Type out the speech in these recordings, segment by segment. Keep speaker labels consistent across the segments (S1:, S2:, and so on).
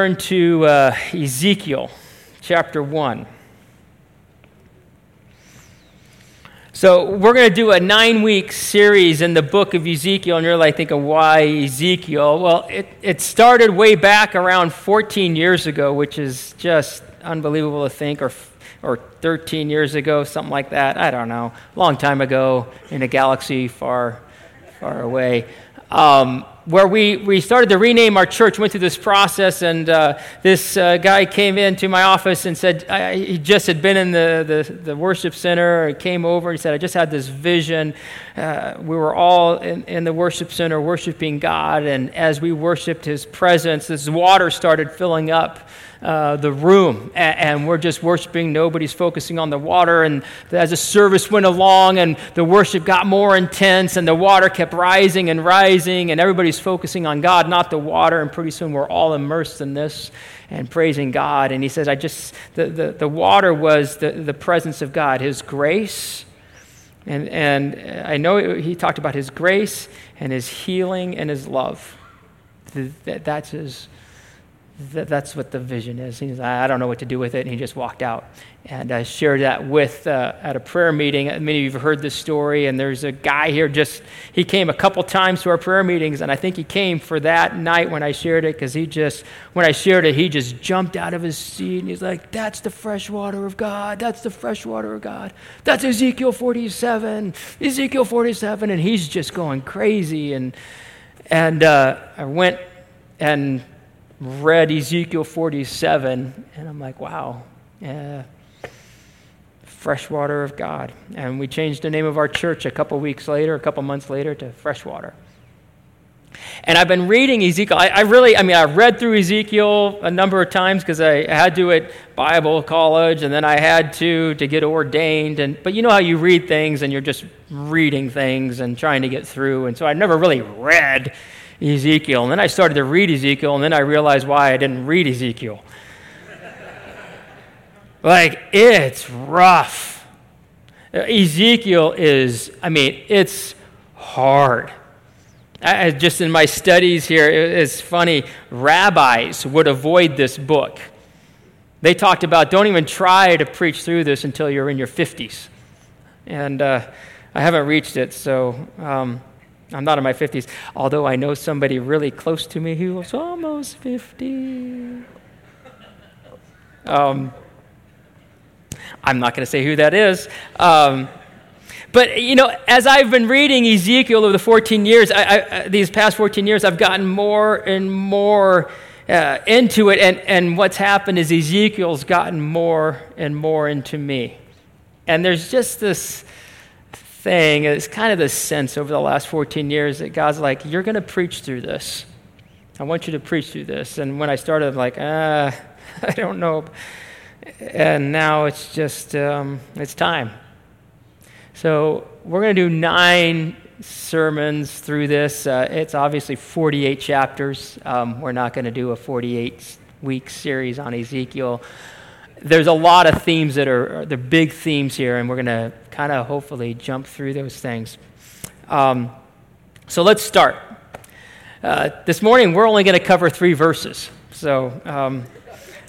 S1: Turn to uh, Ezekiel chapter 1. So, we're going to do a nine week series in the book of Ezekiel, and you're like thinking, why Ezekiel? Well, it, it started way back around 14 years ago, which is just unbelievable to think, or, or 13 years ago, something like that. I don't know. Long time ago in a galaxy far, far away. Um, where we, we started to rename our church, went through this process, and uh, this uh, guy came into my office and said, I, he just had been in the, the, the worship center, and came over, and he said, I just had this vision. Uh, we were all in, in the worship center worshiping God, and as we worshiped his presence, this water started filling up uh, the room and, and, we're just worshiping. Nobody's focusing on the water. And as the service went along and the worship got more intense and the water kept rising and rising, and everybody's focusing on God, not the water. And pretty soon we're all immersed in this and praising God. And he says, I just, the, the, the water was the, the presence of God, His grace. And, and I know he talked about His grace and His healing and His love. That's His that that's what the vision is. He's, I don't know what to do with it, and he just walked out. And I shared that with uh, at a prayer meeting. Many of you have heard this story, and there's a guy here. Just he came a couple times to our prayer meetings, and I think he came for that night when I shared it because he just when I shared it, he just jumped out of his seat and he's like, "That's the fresh water of God. That's the fresh water of God. That's Ezekiel 47. Ezekiel 47." And he's just going crazy. And and uh, I went and read Ezekiel 47, and I'm like, wow, yeah, freshwater of God. And we changed the name of our church a couple weeks later, a couple months later, to Freshwater. And I've been reading Ezekiel. I, I really, I mean, I've read through Ezekiel a number of times because I had to at Bible college, and then I had to to get ordained. And but you know how you read things, and you're just reading things and trying to get through. And so I never really read Ezekiel. And then I started to read Ezekiel, and then I realized why I didn't read Ezekiel. like, it's rough. Ezekiel is, I mean, it's hard. I, just in my studies here, it's funny. Rabbis would avoid this book. They talked about don't even try to preach through this until you're in your 50s. And uh, I haven't reached it, so um, I'm not in my 50s, although I know somebody really close to me who was almost 50. Um, I'm not going to say who that is. Um, but, you know, as I've been reading Ezekiel over the 14 years, I, I, these past 14 years, I've gotten more and more uh, into it. And, and what's happened is Ezekiel's gotten more and more into me. And there's just this thing. It's kind of the sense over the last 14 years that God's like, you're going to preach through this. I want you to preach through this. And when I started, I'm like, ah, I don't know. And now it's just, um, it's time. So we're going to do nine sermons through this. Uh, it's obviously 48 chapters. Um, we're not going to do a 48 week series on Ezekiel there's a lot of themes that are the big themes here, and we're going to kind of hopefully jump through those things. Um, so let's start. Uh, this morning, we're only going to cover three verses. So um,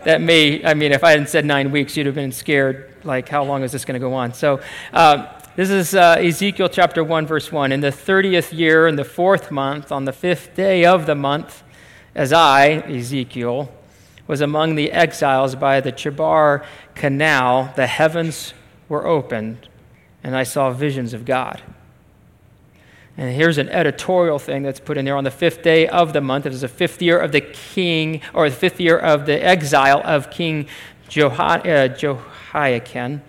S1: that may, I mean, if I hadn't said nine weeks, you'd have been scared, like, how long is this going to go on? So um, this is uh, Ezekiel chapter 1, verse 1. In the 30th year, in the fourth month, on the fifth day of the month, as I, Ezekiel, was among the exiles by the Chebar Canal, the heavens were opened, and I saw visions of God. And here's an editorial thing that's put in there on the fifth day of the month. It is the fifth year of the king, or the fifth year of the exile of King uh, Jehoiakim.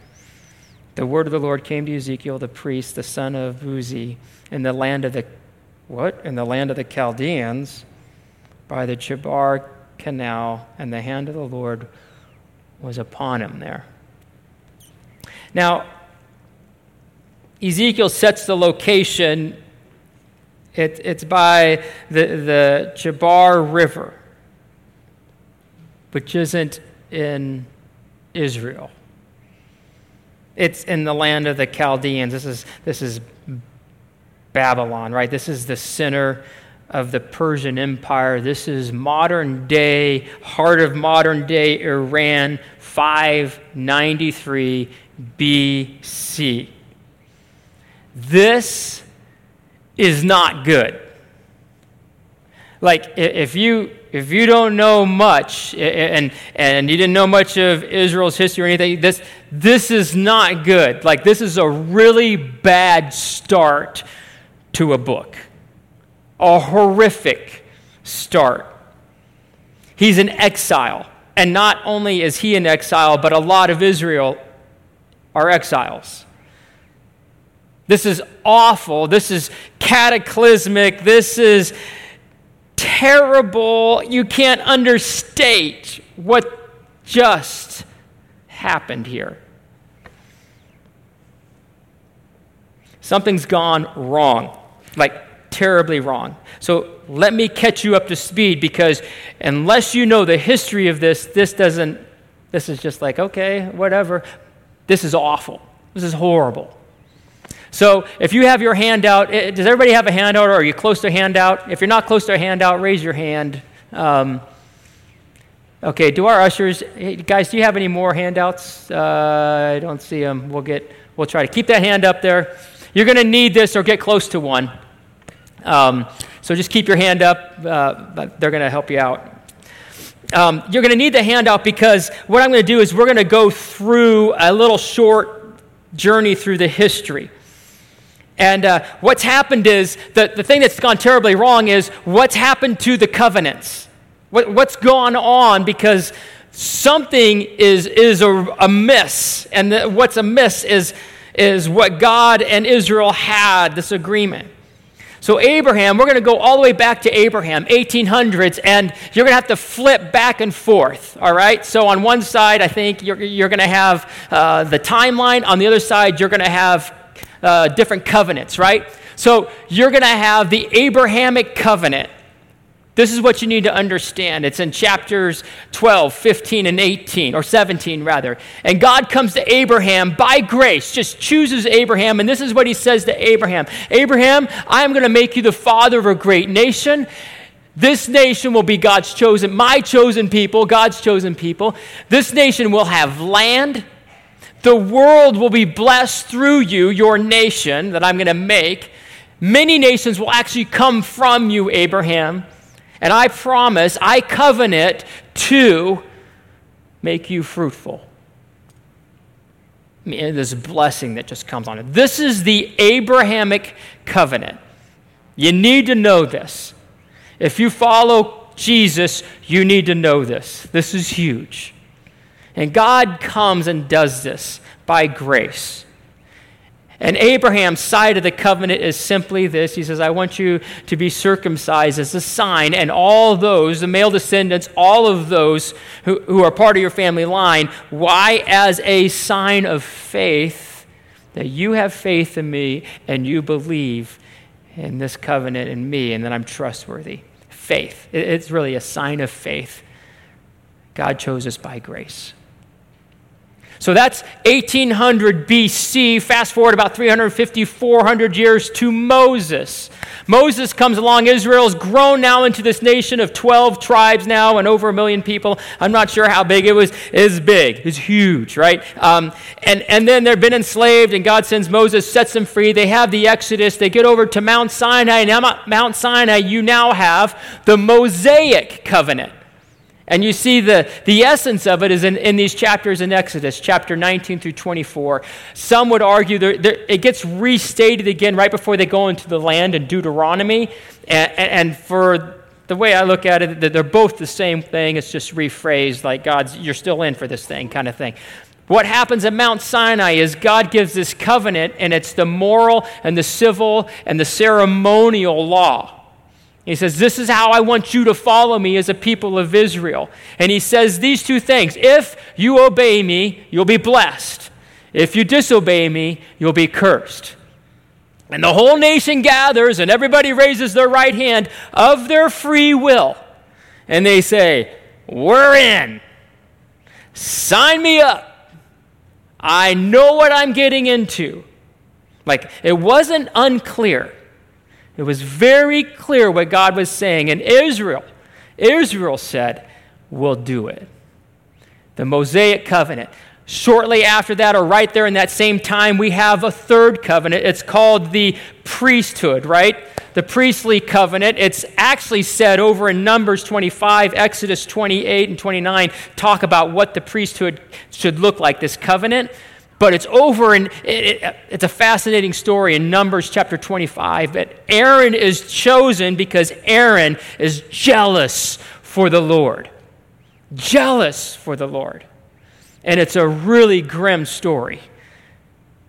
S1: The word of the Lord came to Ezekiel, the priest, the son of Buzi, in the land of the what? In the land of the Chaldeans, by the Chebar canal, and the hand of the Lord was upon him there. Now, Ezekiel sets the location. It, it's by the, the Chebar River, which isn't in Israel. It's in the land of the Chaldeans. This is, this is Babylon, right? This is the center of the Persian Empire. This is modern day, heart of modern day Iran, 593 BC. This is not good. Like, if you if you don't know much and, and you didn't know much of Israel's history or anything, this, this is not good. Like, this is a really bad start to a book, a horrific start. He's in exile. And not only is he in exile, but a lot of Israel are exiles. This is awful. This is cataclysmic. This is terrible. You can't understate what just happened here. Something's gone wrong, like terribly wrong. So let me catch you up to speed because unless you know the history of this, this doesn't, this is just like, okay, whatever. This is awful. This is horrible. So if you have your handout, eh, does everybody have a handout or are you close to a handout? If you're not close to a handout, raise your hand. Um, okay, do our ushers, hey, guys, do you have any more handouts? Uh, I don't see them. We'll get, we'll try to keep that hand up there. You're going to need this or get close to one. Um, so just keep your hand up, uh, they're going to help you out. Um, you're going to need the handout because what I'm going to do is we're going to go through a little short journey through the history. And uh, what's happened is the, the thing that's gone terribly wrong is what's happened to the covenants. What, what's gone on because something is, is amiss. And the, what's amiss is, is what God and Israel had, this agreement. So, Abraham, we're going to go all the way back to Abraham, 1800s, and you're going to have to flip back and forth, all right? So, on one side, I think you're, you're going to have uh, the timeline. On the other side, you're going to have uh, different covenants, right? So you're going to have the Abrahamic covenant. This is what you need to understand. It's in chapters 12, 15, and 18, or 17 rather. And God comes to Abraham by grace, just chooses Abraham. And this is what he says to Abraham Abraham, I am going to make you the father of a great nation. This nation will be God's chosen, my chosen people, God's chosen people. This nation will have land. The world will be blessed through you, your nation that I'm going to make. Many nations will actually come from you, Abraham. And I promise, I covenant to make you fruitful. I mean, this blessing that just comes on it. This is the Abrahamic covenant. You need to know this. If you follow Jesus, you need to know this. This is huge. And God comes and does this by grace. And Abraham's side of the covenant is simply this. He says, I want you to be circumcised as a sign, and all those, the male descendants, all of those who, who are part of your family line, why? As a sign of faith that you have faith in me and you believe in this covenant in me and that I'm trustworthy. Faith. It's really a sign of faith. God chose us by grace. So that's 1800 BC. Fast forward about 350, 400 years to Moses. Moses comes along. Israel's grown now into this nation of 12 tribes now and over a million people. I'm not sure how big it was. It is big. It's huge, right? Um, and, and then they've been enslaved, and God sends Moses, sets them free. They have the Exodus. They get over to Mount Sinai. Now, Mount Sinai, you now have the Mosaic covenant. And you see the, the essence of it is in, in these chapters in Exodus, chapter 19 through 24. Some would argue that it gets restated again right before they go into the land in Deuteronomy. And, and for the way I look at it, they're both the same thing. It's just rephrased like God's, you're still in for this thing kind of thing. What happens at Mount Sinai is God gives this covenant, and it's the moral and the civil and the ceremonial law. He says, This is how I want you to follow me as a people of Israel. And he says these two things If you obey me, you'll be blessed. If you disobey me, you'll be cursed. And the whole nation gathers, and everybody raises their right hand of their free will. And they say, We're in. Sign me up. I know what I'm getting into. Like, it wasn't unclear It was very clear what God was saying. And Israel, Israel said, We'll do it. The Mosaic covenant. Shortly after that, or right there in that same time, we have a third covenant. It's called the priesthood, right? The priestly covenant. It's actually said over in Numbers 25, Exodus 28 and 29 talk about what the priesthood should look like, this covenant. But it's over, and it, it, it's a fascinating story in Numbers chapter 25 that Aaron is chosen because Aaron is jealous for the Lord. Jealous for the Lord. And it's a really grim story.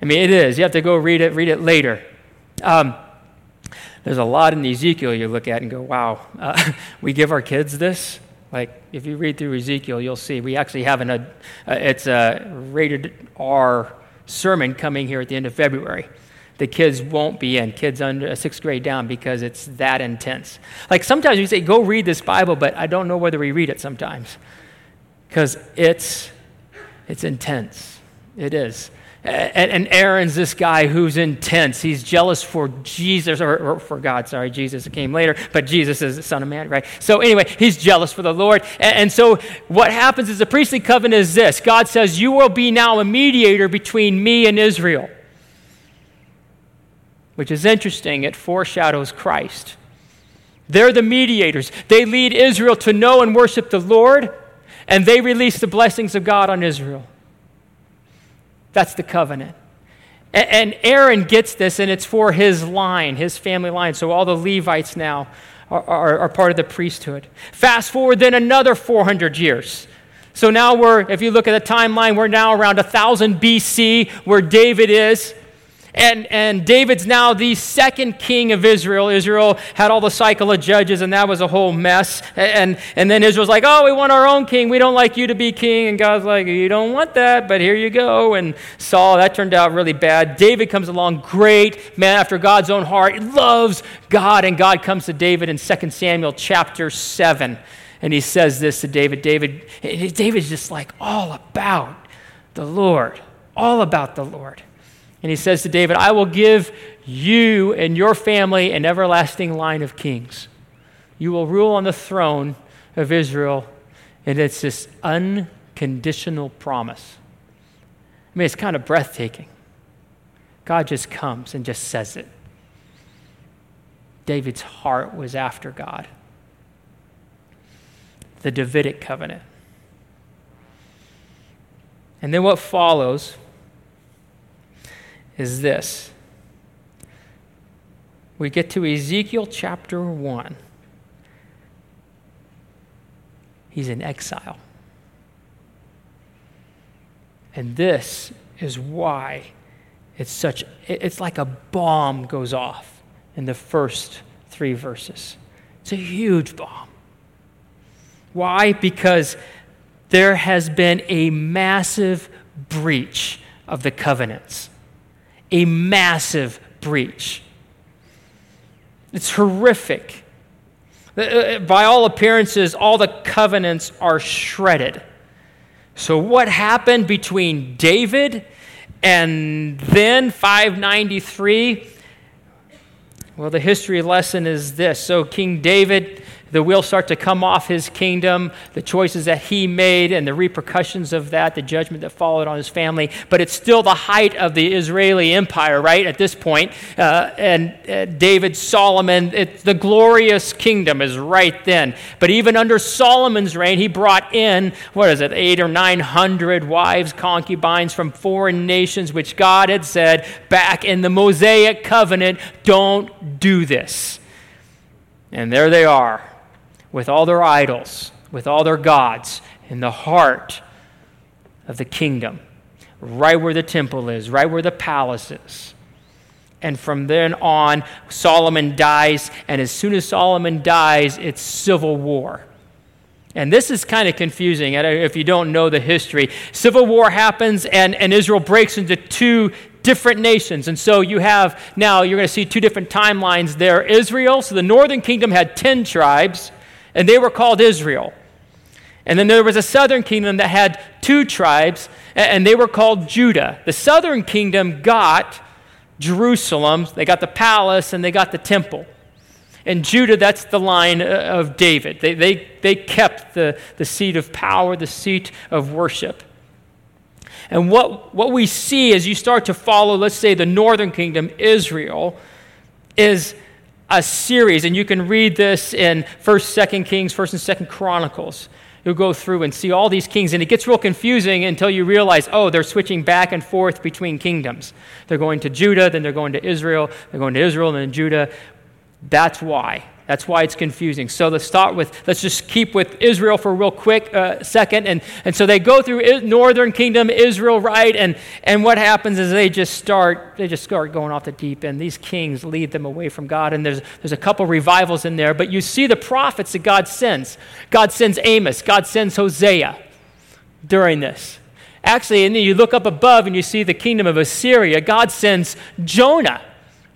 S1: I mean, it is. You have to go read it, read it later. Um, there's a lot in Ezekiel you look at and go, wow, uh, we give our kids this? Like, if you read through Ezekiel, you'll see we actually have an, uh, it's a rated R sermon coming here at the end of February. The kids won't be in, kids under sixth grade down, because it's that intense. Like, sometimes we say, go read this Bible, but I don't know whether we read it sometimes. Because it's it's intense. It is. And, Aaron's this guy who's intense. He's jealous for Jesus, or, or, for God, sorry, Jesus came later, but Jesus is the Son of Man, right? So, anyway, he's jealous for the Lord. And so, what happens is the priestly covenant is this God says, You will be now a mediator between me and Israel, which is interesting. It foreshadows Christ. They're the mediators, they lead Israel to know and worship the Lord and they release the blessings of God on Israel. That's the covenant. And Aaron gets this, and it's for his line, his family line. So all the Levites now are, are, are, part of the priesthood. Fast forward then another 400 years. So now we're, if you look at the timeline, we're now around 1000 BC, where David is. And, and David's now the second king of Israel. Israel had all the cycle of judges, and that was a whole mess. And, and then Israel's like, oh, we want our own king. We don't like you to be king. And God's like, you don't want that, but here you go. And Saul, that turned out really bad. David comes along, great man after God's own heart. Loves God, and God comes to David in 2 Samuel chapter 7. And he says this to David. David, David's just like all about the Lord, all about the Lord. And he says to David, I will give you and your family an everlasting line of kings. You will rule on the throne of Israel. And it's this unconditional promise. I mean, it's kind of breathtaking. God just comes and just says it. David's heart was after God. The Davidic covenant. And then what follows is this. We get to Ezekiel chapter 1. He's in exile. And this is why it's such it's like a bomb goes off in the first 3 verses. It's a huge bomb. Why? Because there has been a massive breach of the covenants a massive breach. It's horrific. Uh, uh, by all appearances, all the covenants are shredded. So, what happened between David and then 593? Well, the history lesson is this. So, King David the wheels start to come off his kingdom, the choices that he made, and the repercussions of that, the judgment that followed on his family. But it's still the height of the Israeli empire, right, at this point. Uh, and uh, David, Solomon, it, the glorious kingdom is right then. But even under Solomon's reign, he brought in, what is it, eight or nine hundred wives, concubines from foreign nations, which God had said back in the Mosaic covenant don't do this. And there they are with all their idols, with all their gods, in the heart of the kingdom, right where the temple is, right where the palace is. And from then on, Solomon dies, and as soon as Solomon dies, it's civil war. And this is kind of confusing if you don't know the history. Civil war happens, and, and Israel breaks into two different nations. And so you have now, you're going to see two different timelines there. Israel, so the northern kingdom had 10 tribes, and they were called Israel. And then there was a southern kingdom that had two tribes, and they were called Judah. The southern kingdom got Jerusalem, they got the palace, and they got the temple. And Judah, that's the line uh, of David. They, they, they kept the, the seat of power, the seat of worship. And what, what we see as you start to follow, let's say, the northern kingdom, Israel, is a series. And you can read this in 1st, 2nd Kings, 1st and 2nd Chronicles. You'll go through and see all these kings, and it gets real confusing until you realize, oh, they're switching back and forth between kingdoms. They're going to Judah, then they're going to Israel, they're going to Israel, and then Judah. That's why. That's why it's confusing. So let's start with, let's just keep with Israel for a real quick uh, second. And, and so they go through northern kingdom, Israel, right? And, and what happens is they just start, they just start going off the deep end. These kings lead them away from God. And there's, there's a couple revivals in there, but you see the prophets that God sends. God sends Amos, God sends Hosea during this. Actually, and then you look up above and you see the kingdom of Assyria. God sends Jonah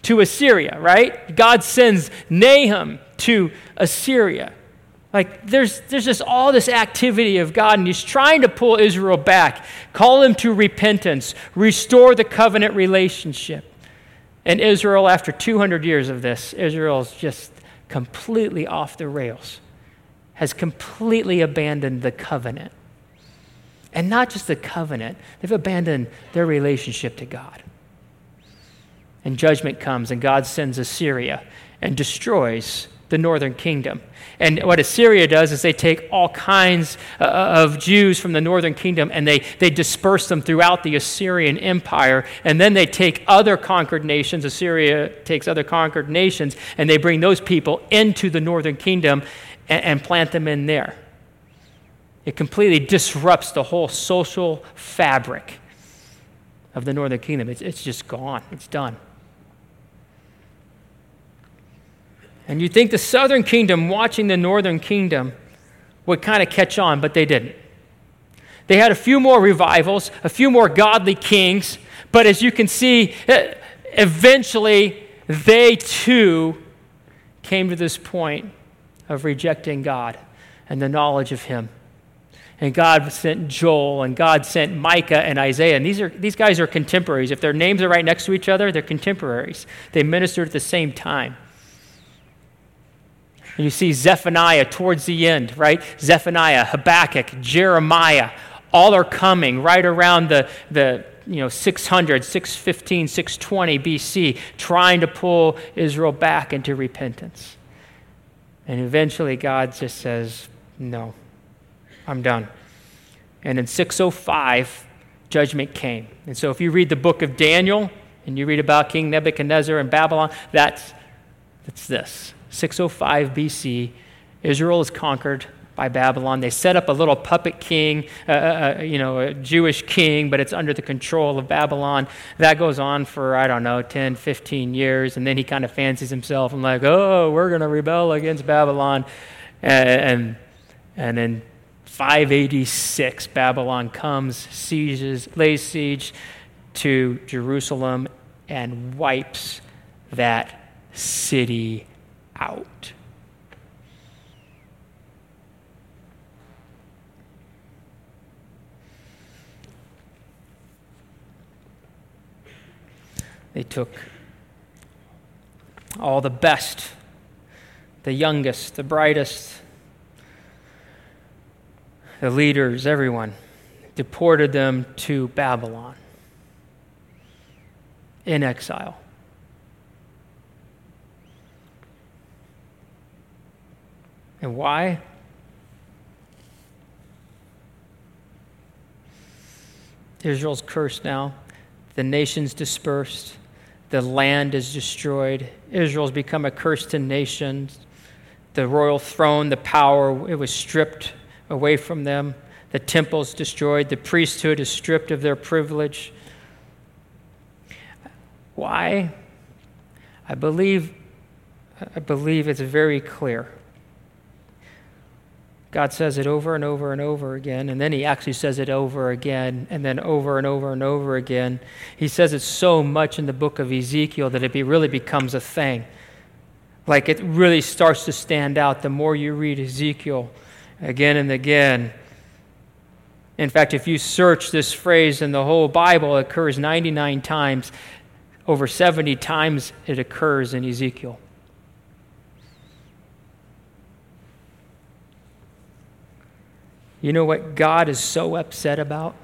S1: to Assyria, right? God sends Nahum to Assyria. Like there's, there's just all this activity of God, and He's trying to pull Israel back, call them to repentance, restore the covenant relationship. And Israel, after 200 years of this, Israel's just completely off the rails, has completely abandoned the covenant. And not just the covenant, they've abandoned their relationship to God and judgment comes, and God sends Assyria and destroys the northern kingdom. And what Assyria does is they take all kinds uh, of Jews from the northern kingdom and they, they disperse them throughout the Assyrian empire. And then they take other conquered nations, Assyria takes other conquered nations, and they bring those people into the northern kingdom and, and plant them in there. It completely disrupts the whole social fabric of the northern kingdom. It's, it's just gone, it's done. And you'd think the southern kingdom, watching the northern kingdom, would kind of catch on, but they didn't. They had a few more revivals, a few more godly kings, but as you can see, eh, eventually they too came to this point of rejecting God and the knowledge of Him. And God sent Joel, and God sent Micah and Isaiah. And these, are, these guys are contemporaries. If their names are right next to each other, they're contemporaries. They ministered at the same time. And you see Zephaniah towards the end, right? Zephaniah, Habakkuk, Jeremiah, all are coming right around the, the you know, 600, 615, 620 BC, trying to pull Israel back into repentance. And eventually God just says, No, I'm done. And in 605, judgment came. And so if you read the book of Daniel and you read about King Nebuchadnezzar and Babylon, that's, that's this. 605 BC, Israel is conquered by Babylon. They set up a little puppet king, uh, uh, uh, you know, a Jewish king, but it's under the control of Babylon. That goes on for, I don't know, 10, 15 years. And then he kind of fancies himself and, like, oh, we're going to rebel against Babylon. And, and, and in 586, Babylon comes, sieges, lays siege to Jerusalem, and wipes that city out. They took all the best, the youngest, the brightest, the leaders, everyone, deported them to Babylon in exile. And why? Israel's cursed now. The nation's dispersed. The land is destroyed. Israel's become a cursed nation. The royal throne, the power, it was stripped away from them. The temple's destroyed. The priesthood is stripped of their privilege. Why? I believe, I believe it's very clear. God says it over and over and over again, and then he actually says it over again, and then over and over and over again. He says it so much in the book of Ezekiel that it really becomes a thing. Like it really starts to stand out the more you read Ezekiel again and again. In fact, if you search this phrase in the whole Bible, it occurs 99 times. Over 70 times it occurs in Ezekiel. You know what God is so upset about?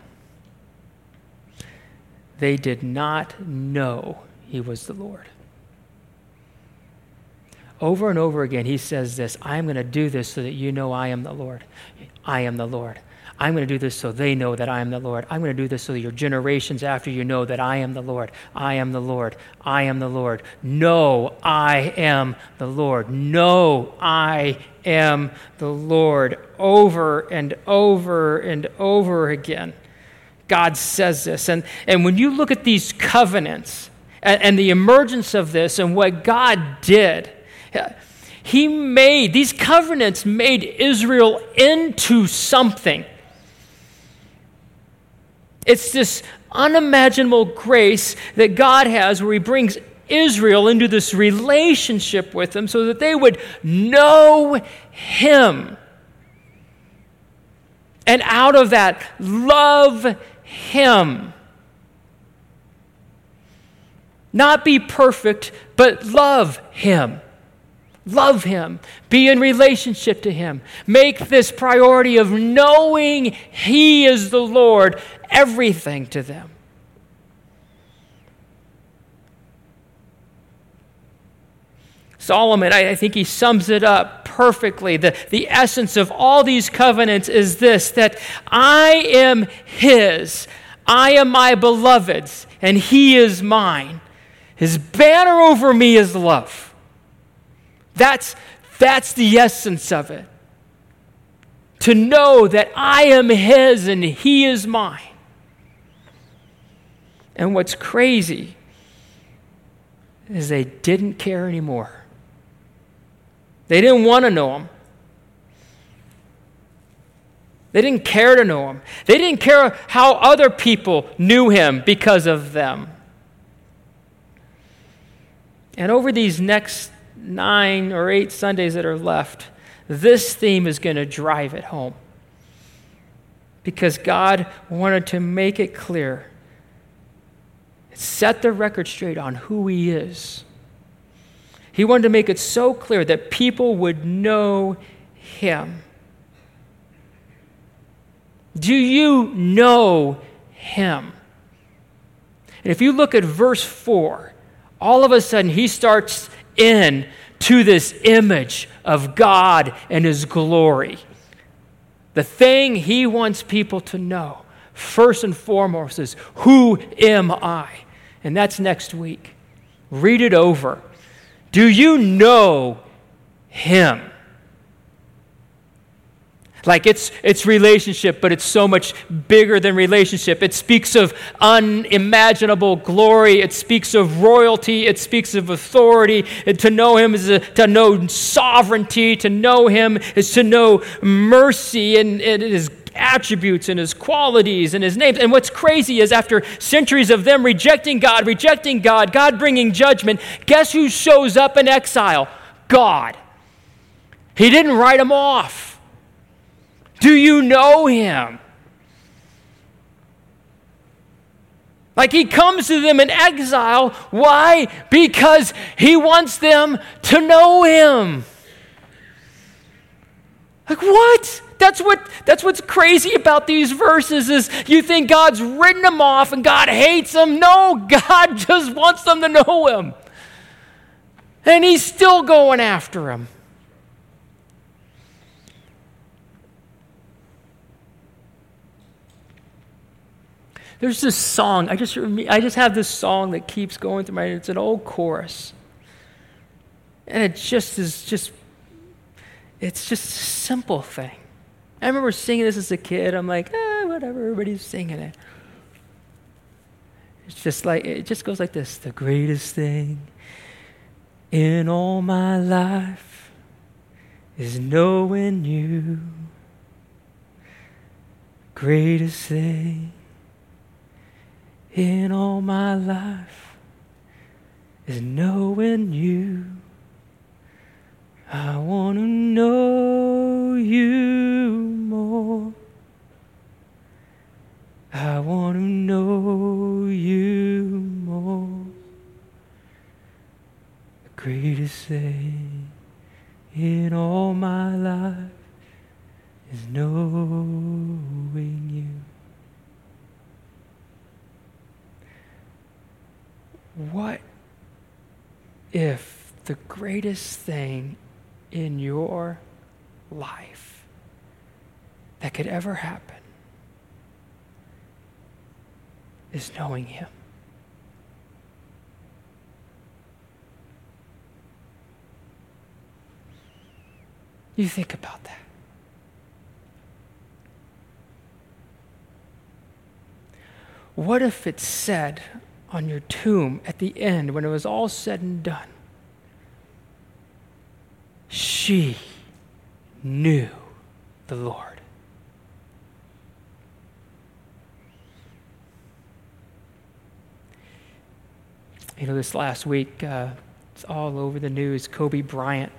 S1: They did not know he was the Lord. Over and over again, he says this I am going to do this so that you know I am the Lord. I am the Lord. I'm going to do this so they know that I am the Lord. I'm going to do this so that your generations after you know that I am the Lord. I am the Lord. I am the Lord. No, I am the Lord. No, I am the Lord. Over and over and over again. God says this. And, and when you look at these covenants and, and the emergence of this and what God did, He made, these covenants made Israel into something. It's this unimaginable grace that God has where He brings Israel into this relationship with Him so that they would know Him. And out of that, love Him. Not be perfect, but love Him. Love Him. Be in relationship to Him. Make this priority of knowing He is the Lord everything to them. Solomon, I, I think he sums it up perfectly. The, the essence of all these covenants is this that I am his, I am my beloved's, and he is mine. His banner over me is love. That's, that's the essence of it. To know that I am his and he is mine. And what's crazy is they didn't care anymore. They didn't want to know him. They didn't care to know him. They didn't care how other people knew him because of them. And over these next nine or eight Sundays that are left, this theme is going to drive it home. Because God wanted to make it clear set the record straight on who he is. He wanted to make it so clear that people would know him. Do you know him? And if you look at verse 4, all of a sudden he starts in to this image of God and his glory. The thing he wants people to know, first and foremost, is who am I? and that's next week. Read it over. Do you know Him? Like it's, it's relationship, but it's so much bigger than relationship. It speaks of unimaginable glory. It speaks of royalty. It speaks of authority. And to know Him is a, to know sovereignty. To know Him is to know mercy. And it is attributes and his qualities and his names. And what's crazy is after centuries of them rejecting God, rejecting God, God bringing judgment, guess who shows up in exile? God. He didn't write them off. Do you know him? Like he comes to them in exile. Why? Because he wants them to know him. Like, what? That's, what, that's what's crazy about these verses is you think God's written them off and God hates them. No, God just wants them to know him. And he's still going after them. There's this song. I just, I just have this song that keeps going through my. Head. It's an old chorus, and it just is just. It's just a simple thing. I remember singing this as a kid. I'm like, ah, whatever, everybody's singing it. It's just like, it just goes like this The greatest thing in all my life is knowing you. Greatest thing in all my life is knowing you. I want to know you more. I want to know you more. The greatest thing in all my life is knowing you. What if the greatest thing in your life that could ever happen is knowing Him? You think about that. What if it said on your tomb at the end, when it was all said and done, she knew the Lord? You know, this last week, uh, it's all over the news. Kobe Bryant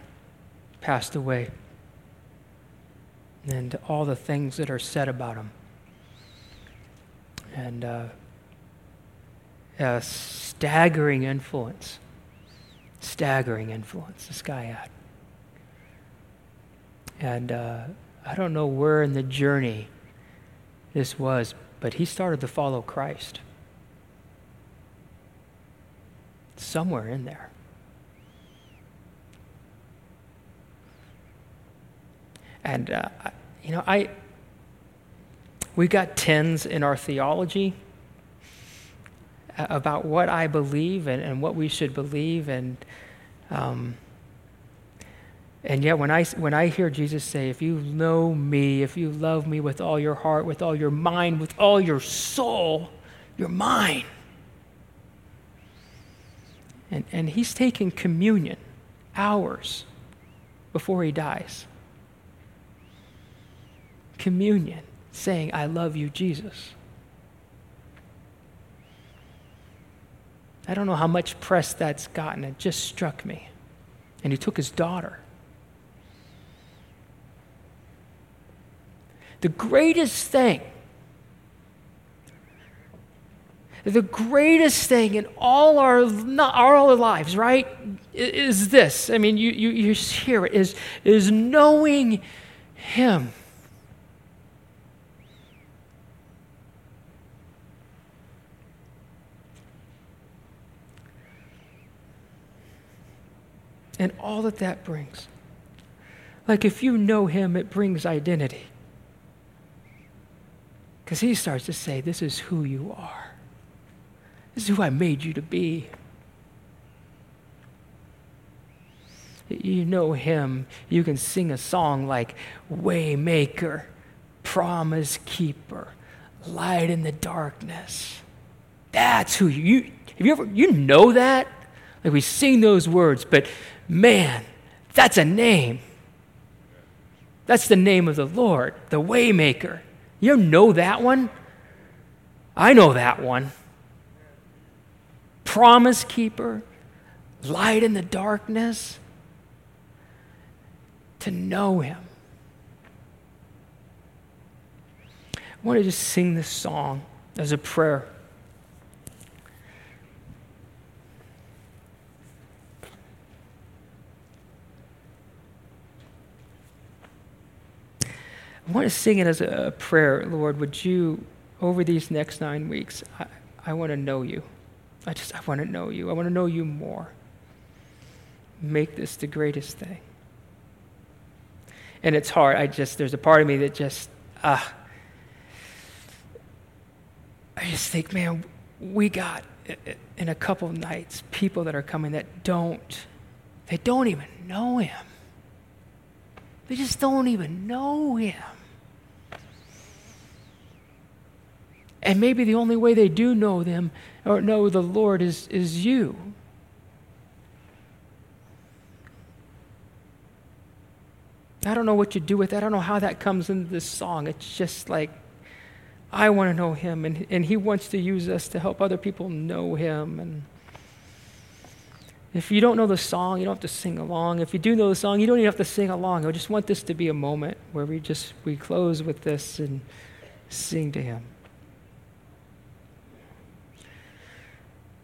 S1: passed away and all the things that are said about him. And uh, a staggering influence, staggering influence this guy had. And uh, I don't know where in the journey this was, but he started to follow Christ. Somewhere in there. And, uh, you know, I, we got tens in our theology about what I believe and, and what we should believe. And, um, and yet, when I, when I hear Jesus say, if you know me, if you love me with all your heart, with all your mind, with all your soul, you're mine. And, and he's taking communion hours before he dies communion, saying, I love you, Jesus. I don't know how much press that's gotten. It just struck me. And he took his daughter. The greatest thing, the greatest thing in all our, our lives, right, is this. I mean, you, you, you hear it, is, is knowing him. and all that that brings. Like if you know him, it brings identity. Because he starts to say, This is who you are. This is who I made you to be. You know him, you can sing a song like Waymaker, Promise Keeper, Light in the Darkness. That's who you, have you ever you know that? Like we sing those words, but man, that's a name. That's the name of the Lord, the Waymaker. You know that one? I know that one. Promise keeper, light in the darkness. To know him. I want to just sing this song as a prayer. I want to sing it as a prayer, Lord. Would you, over these next nine weeks, I, I want to know you. I just, I want to know you. I want to know you more. Make this the greatest thing. And it's hard. I just, there's a part of me that just, ah. I just think, man, we got in a couple nights people that are coming that don't, they don't even know him. They just don't even know him. And maybe the only way they do know them or know the Lord is, is you. I don't know what you do with that. I don't know how that comes into this song. It's just like, I want to know Him, and, and He wants to use us to help other people know Him. And if you don't know the song, you don't have to sing along. If you do know the song, you don't even have to sing along. I just want this to be a moment where we just we close with this and sing to Him.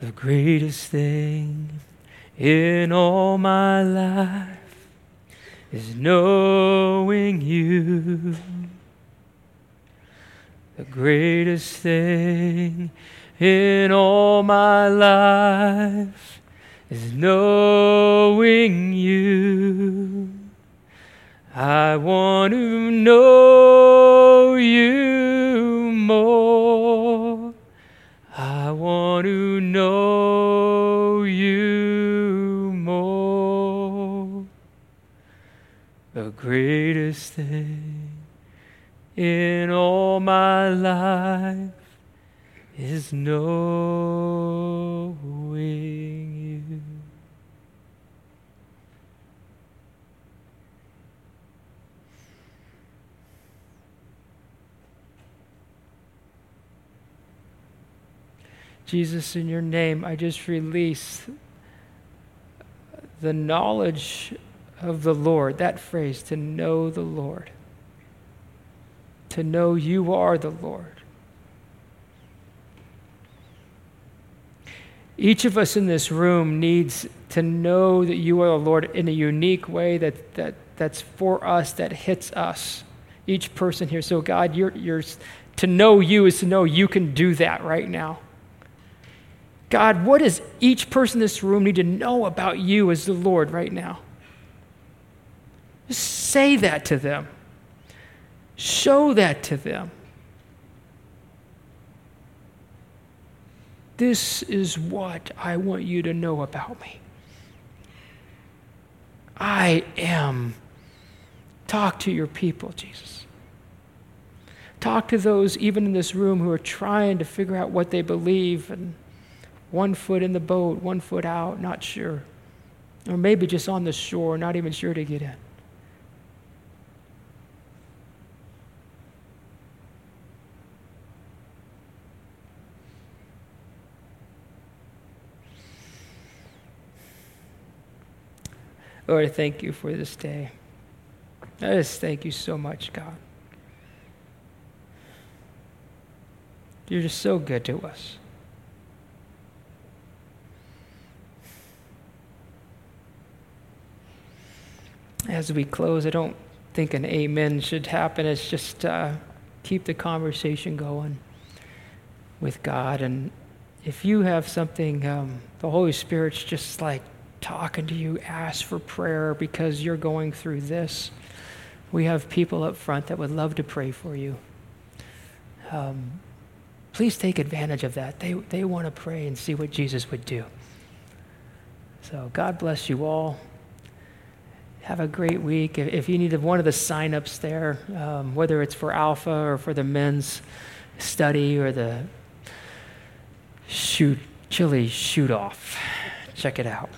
S1: The greatest thing in all my life is knowing you. The greatest thing in all my life is knowing you. I want to know you more. I want to know you more. The greatest thing in all my life is knowing Jesus, in your name, I just release the knowledge of the Lord, that phrase, to know the Lord, to know you are the Lord. Each of us in this room needs to know that you are the Lord in a unique way that, that, that's for us, that hits us. Each person here. So, God, you're, you're, to know you is to know you can do that right now. God, what does each person in this room need to know about you as the Lord right now? Just say that to them. Show that to them. This is what I want you to know about me. I am. Talk to your people, Jesus. Talk to those, even in this room, who are trying to figure out what they believe and one foot in the boat, one foot out, not sure. Or maybe just on the shore, not even sure to get in. Lord, I thank you for this day. I just thank you so much, God. You're just so good to us. As we close, I don't think an amen should happen. It's just uh, keep the conversation going with God. And if you have something, um, the Holy Spirit's just like talking to you, ask for prayer because you're going through this. We have people up front that would love to pray for you. Um, please take advantage of that. They, they want to pray and see what Jesus would do. So, God bless you all have a great week. If you need one of the sign-ups there, um, whether it's for Alpha or for the men's study or the shoot chili shoot off, check it out.